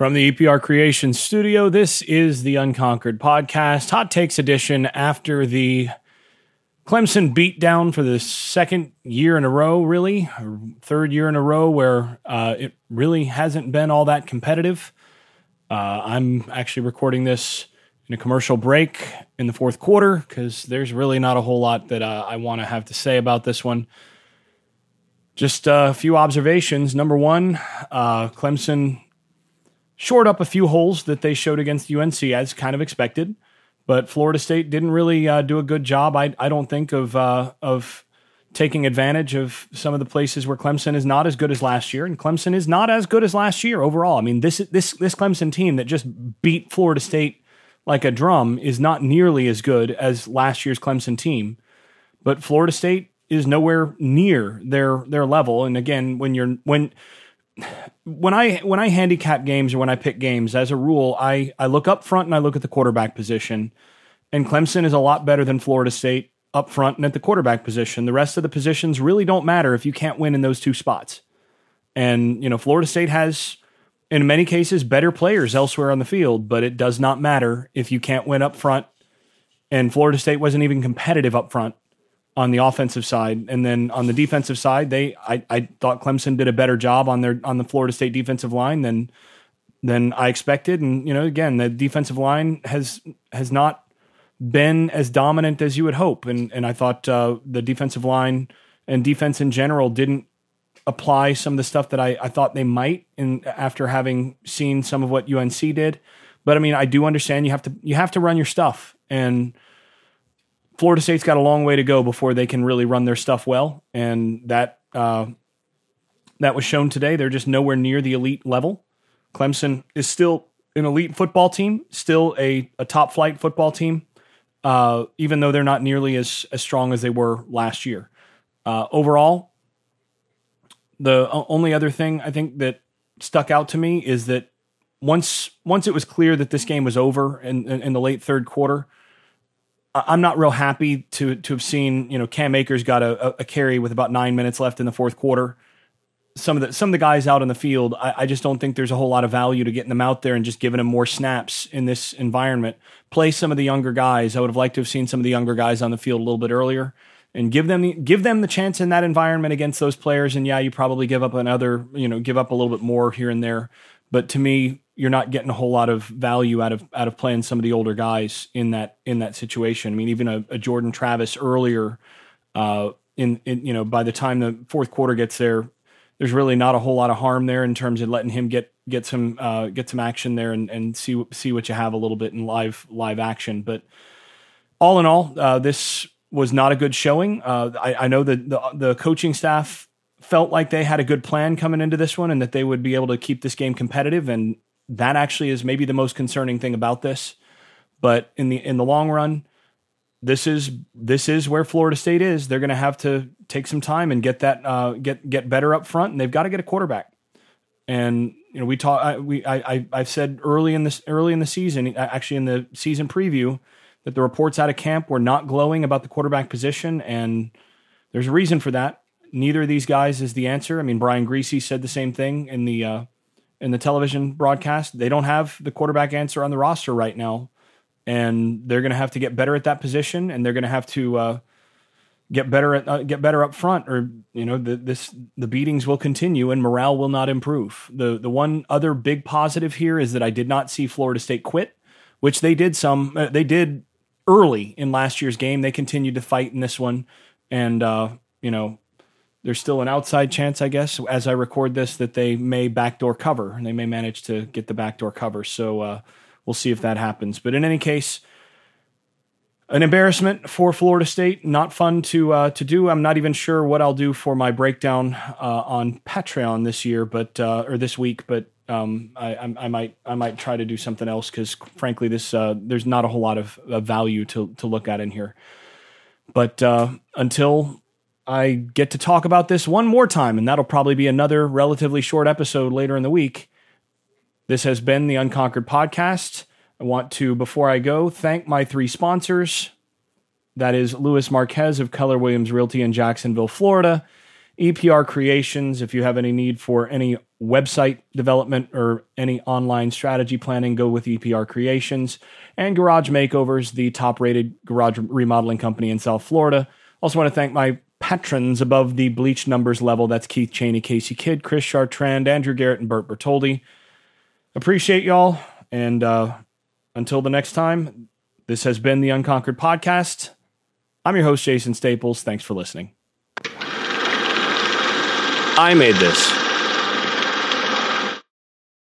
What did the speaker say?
From the EPR Creation Studio, this is the Unconquered Podcast, Hot Takes Edition after the Clemson beatdown for the second year in a row, really, third year in a row, where uh, it really hasn't been all that competitive. Uh, I'm actually recording this in a commercial break in the fourth quarter because there's really not a whole lot that uh, I want to have to say about this one. Just a few observations. Number one, uh, Clemson shored up a few holes that they showed against UNC as kind of expected, but Florida State didn't really uh, do a good job. I I don't think of uh, of taking advantage of some of the places where Clemson is not as good as last year, and Clemson is not as good as last year overall. I mean this this this Clemson team that just beat Florida State like a drum is not nearly as good as last year's Clemson team, but Florida State is nowhere near their their level. And again, when you're when when I when I handicap games or when I pick games, as a rule, I I look up front and I look at the quarterback position. And Clemson is a lot better than Florida State up front and at the quarterback position. The rest of the positions really don't matter if you can't win in those two spots. And you know, Florida State has in many cases better players elsewhere on the field, but it does not matter if you can't win up front. And Florida State wasn't even competitive up front on the offensive side, and then on the defensive side, they I, I thought Clemson did a better job on their on the Florida State defensive line than than I expected. And you know, again, the defensive line has has not been as dominant as you would hope. And and I thought uh, the defensive line and defense in general didn't apply some of the stuff that I, I thought they might in after having seen some of what UNC did. But I mean, I do understand you have to you have to run your stuff and Florida State's got a long way to go before they can really run their stuff well, and that uh, that was shown today. They're just nowhere near the elite level. Clemson is still an elite football team, still a, a top flight football team, uh, even though they're not nearly as as strong as they were last year. Uh, overall, the only other thing I think that stuck out to me is that once once it was clear that this game was over in, in, in the late third quarter I'm not real happy to to have seen you know Cam Akers got a, a, carry with about nine minutes left in the fourth quarter. Some of the some of the guys out on the field, I, I, just don't think there's a whole lot of value to getting them out there and just giving them more snaps in this environment. Play some of the younger guys. I would have liked to have seen some of the younger guys on the field a little bit earlier and give them give them the chance in that environment against those players. And yeah, you probably give up another you know give up a little bit more here and there. But to me, you're not getting a whole lot of value out of out of playing some of the older guys in that in that situation. I mean, even a, a Jordan Travis earlier, uh, in, in you know by the time the fourth quarter gets there, there's really not a whole lot of harm there in terms of letting him get get some uh, get some action there and, and see see what you have a little bit in live live action. But all in all, uh, this was not a good showing. Uh, I, I, know that the the coaching staff felt like they had a good plan coming into this one and that they would be able to keep this game competitive and that actually is maybe the most concerning thing about this. But in the in the long run, this is this is where Florida State is. They're going to have to take some time and get that uh, get get better up front, and they've got to get a quarterback. And you know, we talk. I, we I, I have said early in this early in the season, actually in the season preview, that the reports out of camp were not glowing about the quarterback position, and there's a reason for that. Neither of these guys is the answer. I mean, Brian Griese said the same thing in the uh, in the television broadcast. They don't have the quarterback answer on the roster right now, and they're going to have to get better at that position, and they're going to have to uh, get better at uh, get better up front, or you know the, this the beatings will continue and morale will not improve. the The one other big positive here is that I did not see Florida State quit, which they did some uh, they did early in last year's game. They continued to fight in this one, and uh, you know there's still an outside chance, I guess, as I record this, that they may backdoor cover they may manage to get the backdoor cover. So uh, we'll see if that happens. But in any case, an embarrassment for Florida State. Not fun to uh, to do. I'm not even sure what I'll do for my breakdown uh, on Patreon this year, but uh, or this week. But um, I, I, I, might I might try to do something else because frankly, this uh, there's not a whole lot of, of, value to to look at in here. But uh, until I get to talk about this one more time, and that'll probably be another relatively short episode later in the week. This has been the Unconquered Podcast. I want to, before I go, thank my three sponsors. That is Louis Marquez of Keller Williams Realty in Jacksonville, Florida. EPR Creations, if you have any need for any website development or any online strategy planning, go with EPR Creations. And Garage Makeovers, the top rated garage remodeling company in South Florida. Also, want to thank my patrons above the bleach numbers level. That's Keith Cheney, Casey Kidd, Chris Chartrand, Andrew Garrett, and Bert Bertoldi. Appreciate y'all. And uh, until the next time, this has been the Unconquered Podcast. I'm your host, Jason Staples. Thanks for listening. I made this.